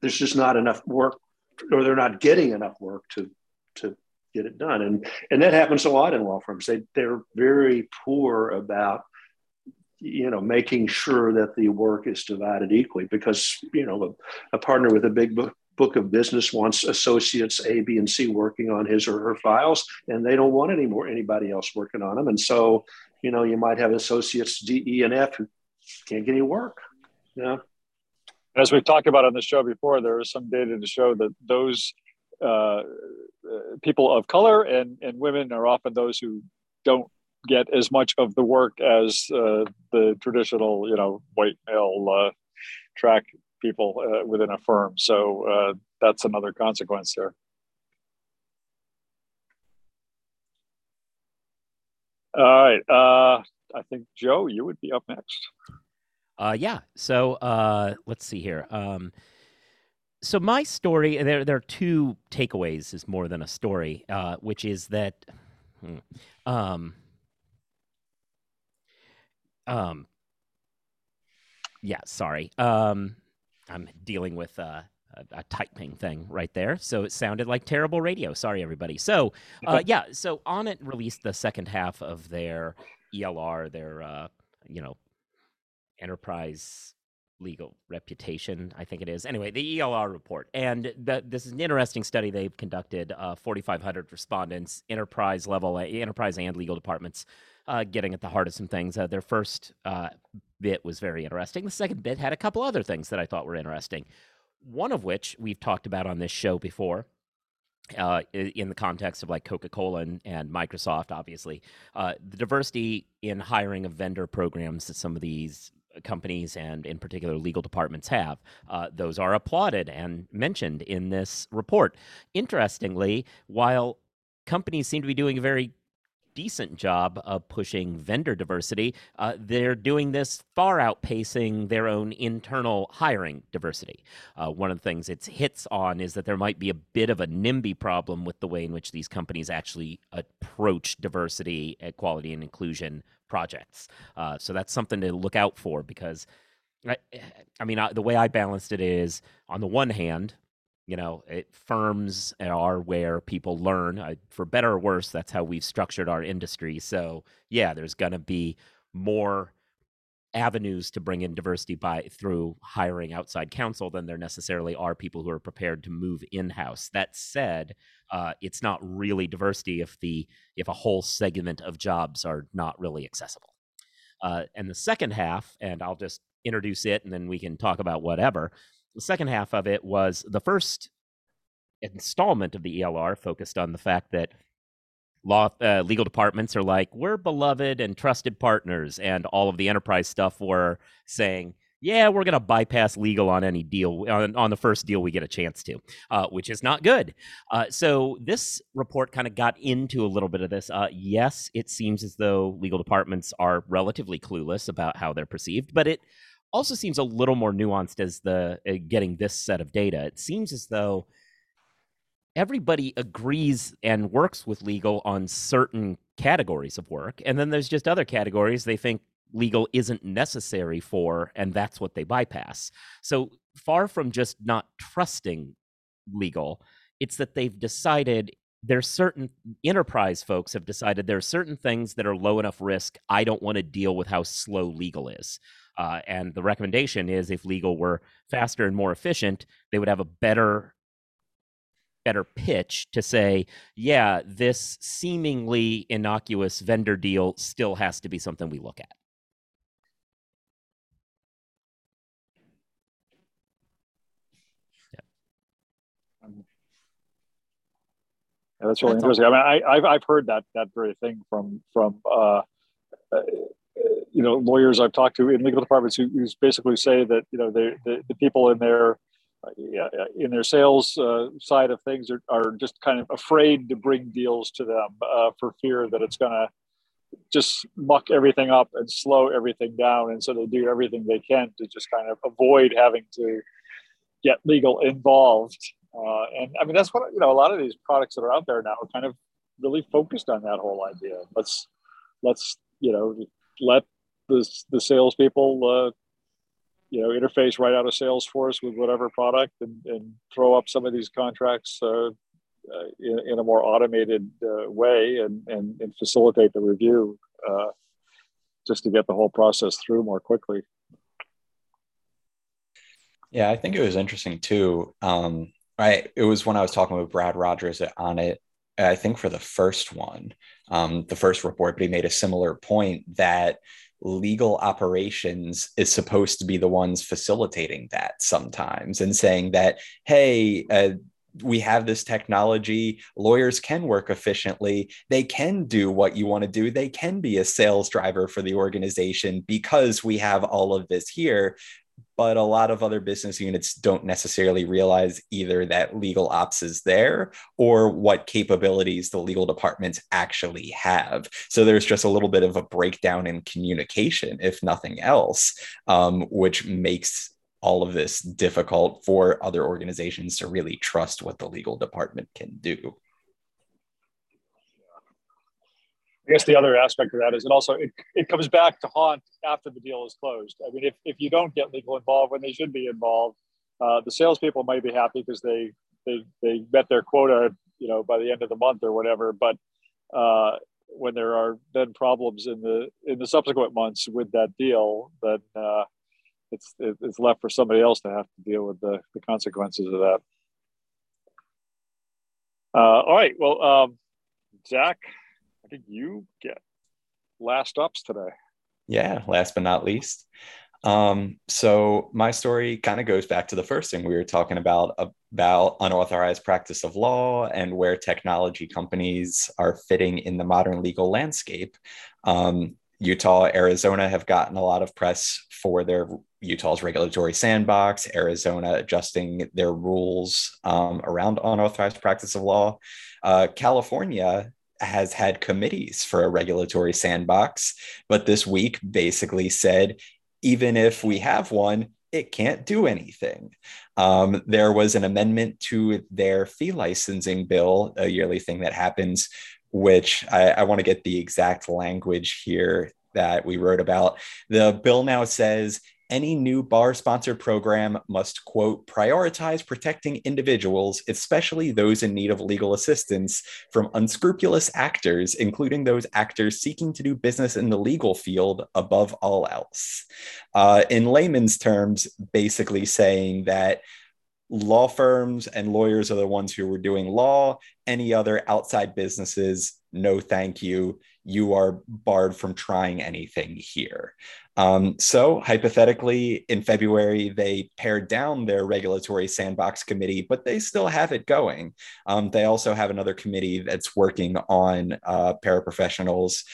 There's just not enough work, or they're not getting enough work to to get it done. And and that happens a lot in law firms. They they're very poor about you know making sure that the work is divided equally because you know a, a partner with a big book book of business wants associates A, B, and C working on his or her files, and they don't want any more anybody else working on them. And so, you know, you might have associates D, E, and F who can't get any work. Yeah. As we've talked about on the show before, there is some data to show that those uh, people of color and, and women are often those who don't get as much of the work as uh, the traditional, you know, white male uh, track people uh, within a firm. So uh, that's another consequence there. All right. Uh, I think Joe, you would be up next. Uh, yeah. So uh, let's see here. Um, so my story there there are two takeaways is more than a story uh, which is that hmm, um um yeah sorry um i'm dealing with uh a, a, typing thing right there. So it sounded like terrible radio. Sorry, everybody. So, uh, yeah, so Onit released the second half of their ELR, their, uh, you know, enterprise legal reputation, I think it is. Anyway, the ELR report. And the, this is an interesting study they've conducted uh, 4,500 respondents, enterprise level, enterprise and legal departments, uh, getting at the heart of some things. Uh, their first uh, bit was very interesting. The second bit had a couple other things that I thought were interesting. One of which we've talked about on this show before. Uh, in the context of like Coca Cola and, and, Microsoft, obviously, uh, the diversity in hiring of vendor programs that some of these companies and, in particular, legal departments have, uh, those are applauded and mentioned in this report. Interestingly, while companies seem to be doing a very decent job of pushing vendor diversity. Uh, they're doing this far outpacing their own internal hiring diversity. Uh, one of the things it hits on is that there might be a bit of a NIMBY problem with the way in which these companies actually approach diversity, equality, and inclusion projects. Uh, so that's something to look out for because. I, I mean, the way I balanced it is on the one hand, you know it, firms are where people learn I, for better or worse that's how we've structured our industry. So yeah there's going to be more avenues to bring in diversity by through hiring outside counsel than there necessarily are people who are prepared to move in-house. That said uh, it's not really diversity if the if a whole segment of jobs are not really accessible. Uh, and the second half and i'll just introduce it and then we can talk about whatever the second half of it was the first installment of the ELR focused on the fact that law uh, legal departments are like we're beloved and trusted partners and all of the enterprise stuff were saying yeah we're going to bypass legal on any deal on, on, the first deal we get a chance to uh, which is not good. Uh, so this report kind of got into a little bit of this. Uh, yes it seems as though legal departments are relatively clueless about how they're perceived but it also seems a little more nuanced as the uh, getting this set of data. It seems as though everybody agrees and works with legal on certain categories of work, and then there's just other categories they think legal isn't necessary for, and that's what they bypass. So far from just not trusting legal, it's that they've decided there's certain enterprise folks have decided there are certain things that are low enough risk. I don't want to deal with how slow legal is. Uh, and the recommendation is if legal were faster and more efficient, they would have a better better pitch to say, yeah, this seemingly innocuous vendor deal still has to be something we look at. Yeah, that's really that's interesting. All. I mean, I, have I've heard that that very thing from from uh, uh, you know lawyers I've talked to in legal departments who, who basically say that you know the the people in their in their sales uh, side of things are, are just kind of afraid to bring deals to them uh, for fear that it's going to just muck everything up and slow everything down. And so they do everything they can to just kind of avoid having to get legal involved. Uh, and i mean that's what you know a lot of these products that are out there now are kind of really focused on that whole idea. Let's let's you know let the the salespeople, uh, you know, interface right out of Salesforce with whatever product and, and throw up some of these contracts uh, uh, in, in, a more automated uh, way and, and, and, facilitate the review uh, just to get the whole process through more quickly. Yeah, I think it was interesting too. Um, I it was when I was talking with Brad Rogers Onit. I think for the first one, um, the first report, but he made a similar point that legal operations is supposed to be the ones facilitating that sometimes and saying that, hey, uh, we have this technology. Lawyers can work efficiently. They can do what you want to do. They can be a sales driver for the organization because we have all of this here but a lot of other business units don't necessarily realize either that legal ops is there or what capabilities the legal departments actually have. So there's just a little bit of a breakdown in communication, if nothing else, um, which makes all of this difficult for other organizations to really trust what the legal department can do. I guess the other aspect of that is it also it, it comes back to haunt after the deal is closed. I mean, if, if you don't get legal involved when they should be involved, uh, the salespeople might be happy because they they they met their quota, you know, by the end of the month or whatever. But uh, when there are then problems in the in the subsequent months with that deal, then uh, it's it's left for somebody else to have to deal with the, the consequences of that. Uh, all right, well, um, Zach, Think you get last ups today. Yeah, last but not least. Um, so my story kind of goes back to the first thing we were talking about about unauthorized practice of law and where technology companies are fitting in the modern legal landscape. Um, Utah, Arizona have gotten a lot of press for their Utah's regulatory sandbox, Arizona adjusting their rules um, around unauthorized practice of law. Uh, California has had committees for a regulatory sandbox, but this week basically said even if we have one, it can't do anything. Um, there was an amendment to their fee licensing bill, a yearly thing that happens, which I, I want to get the exact language here that we wrote about. The bill now says any new bar sponsored program must, quote, prioritize protecting individuals, especially those in need of legal assistance, from unscrupulous actors, including those actors seeking to do business in the legal field above all else. Uh, in layman's terms, basically saying that law firms and lawyers are the ones who were doing law, any other outside businesses, no thank you. You are barred from trying anything here. Um, so, hypothetically, in February, they pared down their regulatory sandbox committee, but they still have it going. Um, they also have another committee that's working on uh, paraprofessionals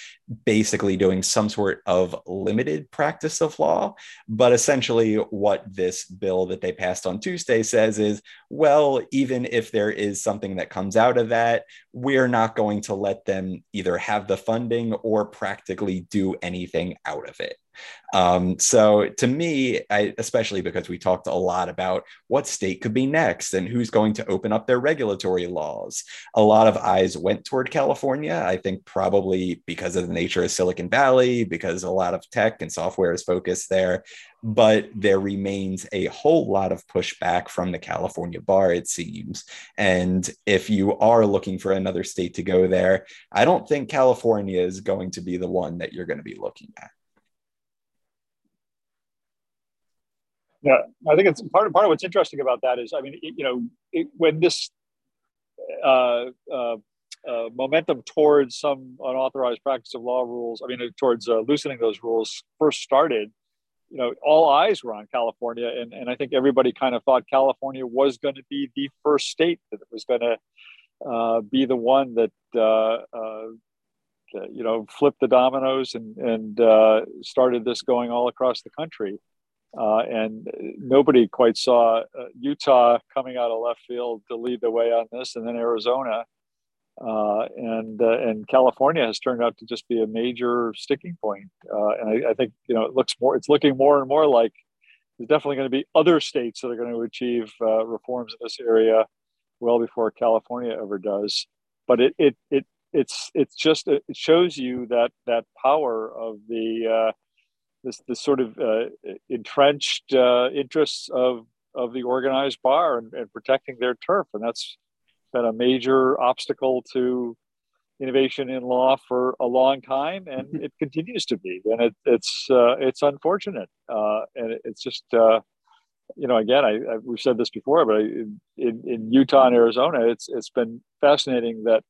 basically doing some sort of limited practice of law. But essentially, what this bill that they passed on Tuesday says is well, even if there is something that comes out of that, we're not going to let them either have the funding or practically do anything out of it. Um, so to me, I, especially because we talked a lot about what state could be next and who's going to open up their regulatory laws, a lot of eyes went toward California. I think probably because of the nature of Silicon Valley, because a lot of tech and software is focused there. But there remains a whole lot of pushback from the California bar, it seems. And if you are looking for another state to go there, I don't think California is going to be the one that you're going to be looking at. Yeah, I think it's part of part of what's interesting about that is, I mean, it, you know, it, when this uh, uh, uh, momentum towards some unauthorized practice of law rules, I mean, towards uh, loosening those rules first started, you know, all eyes were on California, and and I think everybody kind of thought California was going to be the first state that was going to uh, be the one that. Uh, you know, flipped the dominoes and and started this going all across the country. Uh, and nobody quite saw uh, Utah coming out of left field to lead the way on this, and then Arizona, uh, and uh, and California has turned out to just be a major sticking point. Uh, and I, I, think you know it looks more, it's looking more and more like there's definitely going to be other states that are going to achieve uh, reforms in this area well before California ever does. But it it it it's it's just it shows you that that power of the this this sort of uh, entrenched uh, interests of of the organized bar and, and, protecting their turf, and that's been a major obstacle to innovation in law for a long time, and mm-hmm. it continues to be. And it, it's uh, it's unfortunate, uh, and it, it's just uh, you know again I, I, we've said this before, but I, in, in Utah and Arizona, it's it's been fascinating that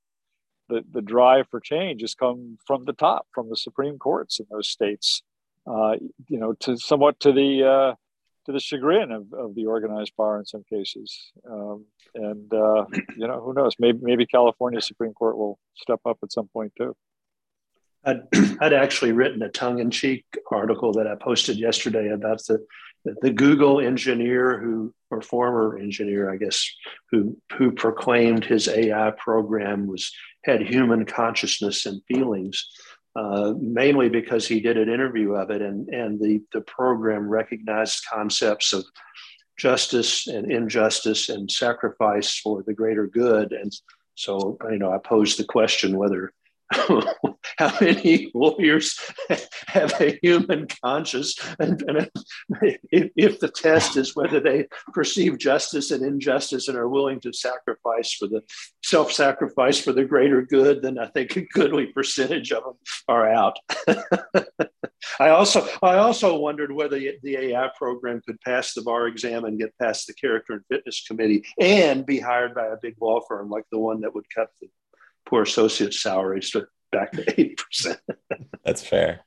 the, the drive for change has come from the top, from the Supreme Courts in those states uh, you know, to somewhat to the uh, to the chagrin of, of the organized bar in some cases. Um, and uh, you know, who knows? Maybe maybe California Supreme Court will step up at some point too. I'd, I'd actually written a tongue-in-cheek article that I posted yesterday about the the Google engineer who, or former engineer, I guess, who who proclaimed his AI program was had human consciousness and feelings. Uh, mainly because he did an interview of it and, and the, the program recognized concepts of justice and injustice and sacrifice for the greater good. And so, you know, I posed the question whether how many lawyers have a human conscience? And, and if, if, the test is whether they perceive justice and injustice and are willing to sacrifice for the self sacrifice for the greater good, then I think a goodly percentage of them are out. I also I also wondered whether the AI program could pass the bar exam and get past the character and fitness committee and be hired by a big law firm like the one that would cut the poor associate salaries to back to 80%. That's fair.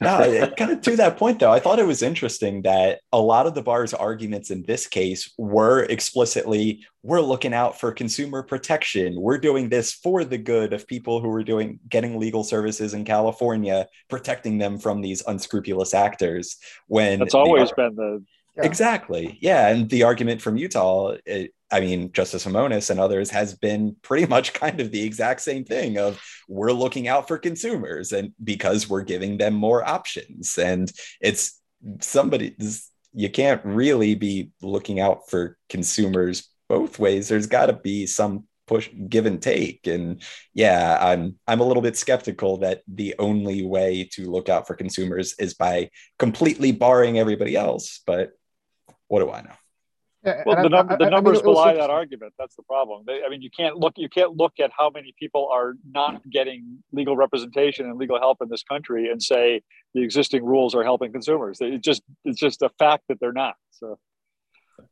No, kind of to that point, though, I thought it was interesting that a lot of the bar's arguments in this case were explicitly we're looking out for consumer protection. We're doing this for the good of people who are doing getting legal services in California, protecting them from these unscrupulous actors. When that's always the, been the yeah. exactly yeah, and the argument from Utah. It, I mean, Justice Himonas and others has been pretty much kind of the exact same thing of we're looking out for consumers and because we're giving them more options. And it's somebody you can't really be looking out for consumers both ways. There's got to be some push give and take and yeah i'm i'm a little bit skeptical that the only way to look out for consumers is by completely barring everybody else but what do i know yeah, well, the, num- I, the numbers I mean, belie that argument. That's the problem. They, I mean, you can't look you can't look at how many people are not getting legal representation and legal help in this country and say the existing rules are helping consumers. It just it's just a fact that they're not. So.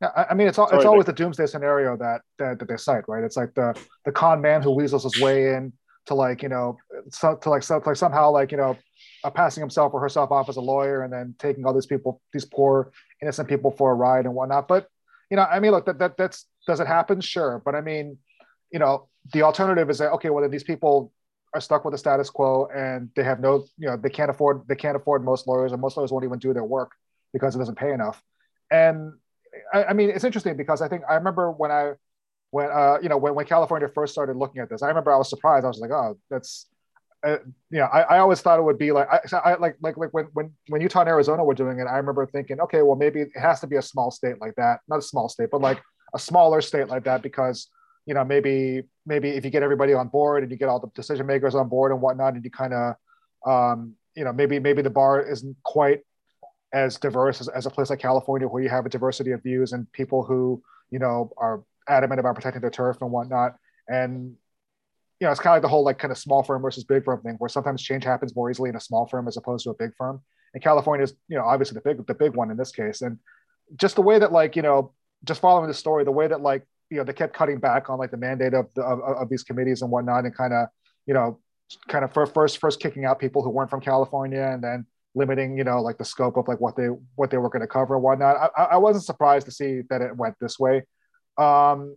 Yeah, I mean, it's all, Sorry, it's always the doomsday scenario that, that that they cite, right? It's like the the con man who weasels his way in to like you know so, to like so, to like somehow like you know uh, passing himself or herself off as a lawyer and then taking all these people these poor innocent people for a ride and whatnot. But you know, I mean, look, that, that that's does it happen? Sure, but I mean, you know, the alternative is that okay, well, then these people are stuck with the status quo and they have no, you know, they can't afford they can't afford most lawyers, and most lawyers won't even do their work because it doesn't pay enough. And I, I mean, it's interesting because I think I remember when I when uh, you know when, when California first started looking at this, I remember I was surprised. I was like, oh, that's uh, you know, I, I always thought it would be like, I, I, like, like, like when, when, when Utah and Arizona were doing it, I remember thinking, okay, well, maybe it has to be a small state like that, not a small state, but like a smaller state like that, because, you know, maybe, maybe if you get everybody on board and you get all the decision makers on board and whatnot, and you kind of, um, you know, maybe, maybe the bar isn't quite as diverse as, as a place like California, where you have a diversity of views and people who, you know, are adamant about protecting their turf and whatnot. And you know, it's kind of like the whole like kind of small firm versus big firm thing, where sometimes change happens more easily in a small firm as opposed to a big firm. And California is, you know, obviously the big the big one in this case. And just the way that like, you know, just following the story, the way that like, you know, they kept cutting back on like the mandate of the, of, of these committees and whatnot, and kind of, you know, kind of first first kicking out people who weren't from California, and then limiting, you know, like the scope of like what they what they were going to cover and whatnot. I, I wasn't surprised to see that it went this way. Um,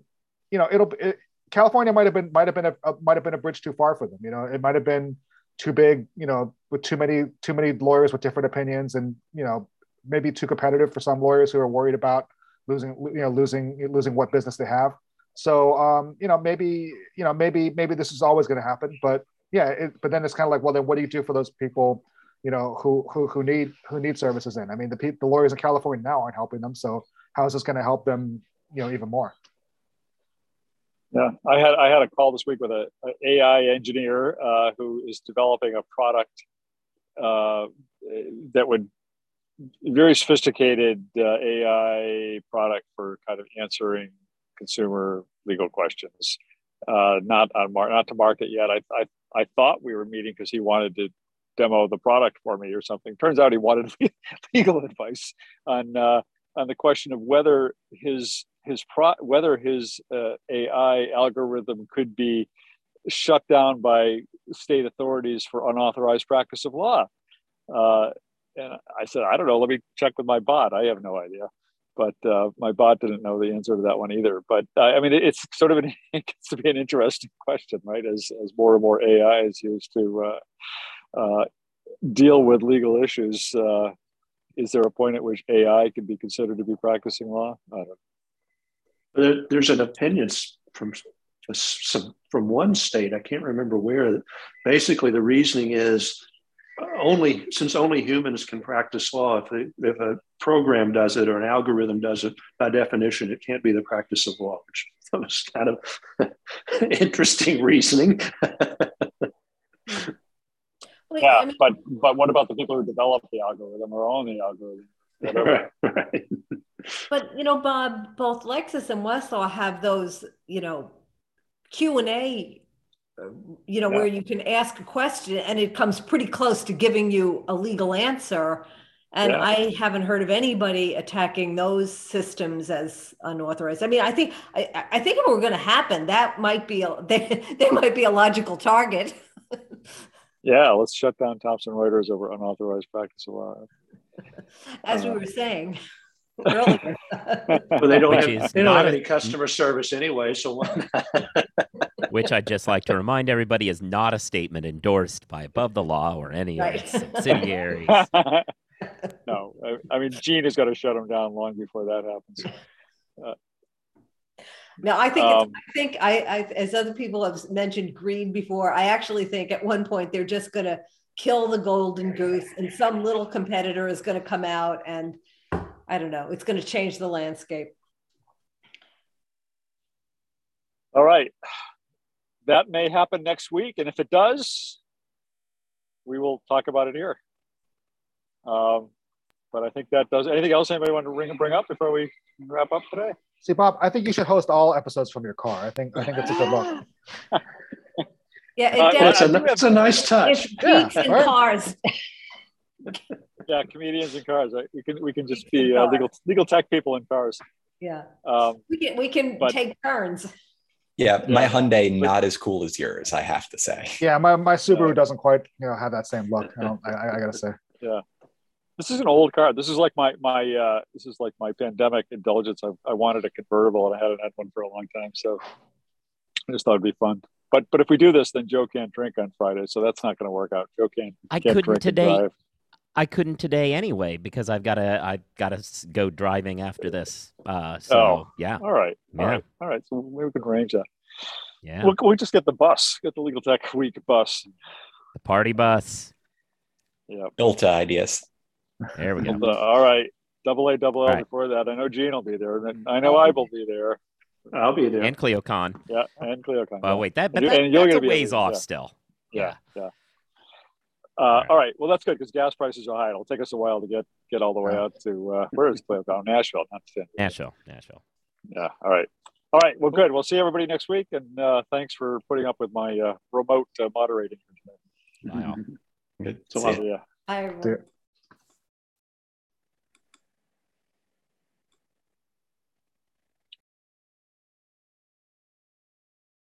you know, it'll it, California might have been might have been a, a might have been a bridge too far for them. You know, it might have been too big. You know, with too many too many lawyers with different opinions, and you know, maybe too competitive for some lawyers who are worried about losing you know losing losing what business they have. So um, you know, maybe you know maybe maybe this is always going to happen, but yeah, it, but then it's kind of like, well, then what do you do for those people? You know, who who who need who need services in? I mean, the pe- the lawyers in California now aren't helping them. So how is this going to help them? You know, even more. Yeah, I had I had a call this week with a, a AI engineer uh, who is developing a product uh, that would very sophisticated uh, AI product for kind of answering consumer legal questions. Uh, not on mar- not to market yet. I I, I thought we were meeting because he wanted to demo the product for me or something. Turns out he wanted legal advice on uh, on the question of whether his his pro whether his uh, AI algorithm could be shut down by state authorities for unauthorized practice of law. Uh, and I said, I don't know. Let me check with my bot. I have no idea. But uh, my bot didn't know the answer to that one either. But uh, I mean, it's sort of an it gets to be an interesting question, right? As as more and more AI is used to uh, uh, deal with legal issues, is there a point at which AI can be considered to be practicing law? I don't know. There, there's an opinion from some, from one state, I can't remember where. Basically, the reasoning is uh, only since only humans can practice law. If a, if a program does it or an algorithm does it, by definition, it can't be the practice of law. Which was kind of interesting reasoning. yeah, I mean, but but what about the people who develop the algorithm or own the algorithm? Whatever. Right, right. but you know, Bob, both Lexis and Westlaw have those, you know, Q and A, you know, Yeah. where you can ask a question and it comes pretty close to giving you a legal answer. And Yeah. I haven't heard of anybody attacking those systems as unauthorized. I mean, I think I, I- I think if it were going to happen, that might be a, they, they might be a logical target. Yeah, let's shut down Thomson Reuters over unauthorized practice of law. as we Uh, were saying earlier. But they don't Which have, is they don't not have a- any customer service anyway, so why not? Which I'd just like to remind everybody is not a statement endorsed by Above the Law or any of Right. its subsidiaries. no, I, I mean Jean has got to shut them down long before that happens. No, I think Um, it's, I think I, I as other people have mentioned greed before. I actually think at one point they're just going to kill the golden goose, and some little competitor is going to come out, and I don't know. It's going to change the landscape. All right, that may happen next week, and if it does, we will talk about it here. Um, but I think that does. Anything else anybody want to bring bring up before we wrap up today? See, Bob, I think you should host all episodes from your car. I think I think it's a good look. Yeah, Uh, it Well, it's does. a, it's a nice touch. It's Yeah, geeks in right. cars. Yeah, comedians and cars. Right? We can we can just be uh, legal legal tech people in cars. Yeah, Um, we can we can But- take turns. Yeah, my Yeah. Hyundai not as cool as yours, I have to say. Yeah, my, my Subaru doesn't quite you know have that same look. I, don't, I, I I gotta say. Yeah, this is an old car. This is like my my uh, this is like my pandemic indulgence. I, I wanted a convertible and I hadn't had one for a long time, so I just thought it'd be fun. But but if we do this, then Joe can't drink on Friday, so that's not going to work out. Joe can't. I can't couldn't drink and today. drive. I couldn't today anyway because I've got to I've got to go driving after this. Uh, so Oh. yeah, All right, all Yeah. right, all right. So maybe we can arrange that. yeah. We'll, we'll just get the bus, get the Legal Tech Week bus. the party bus. Yeah. ILTA ideas. There we go. All right. Double A, double L All right. before that. I know Jean will be there, and I know I will be there. I'll be there. And ClioCon. Yeah, and ClioCon. Oh wait, that, but And that, and you're that's a gonna be ways off yeah. still. yeah, yeah. Uh, right. all right. Well, that's good because gas prices are high. It'll take us a while to get get all the way out to uh, where is ClioCon? Nashville, not San Diego. Nashville, Nashville. Yeah. All right. All right. Well, good. We'll see everybody next week, and uh, thanks for putting up with my uh, remote uh, moderating. Wow. Good. So See ya. Yeah. I Dude.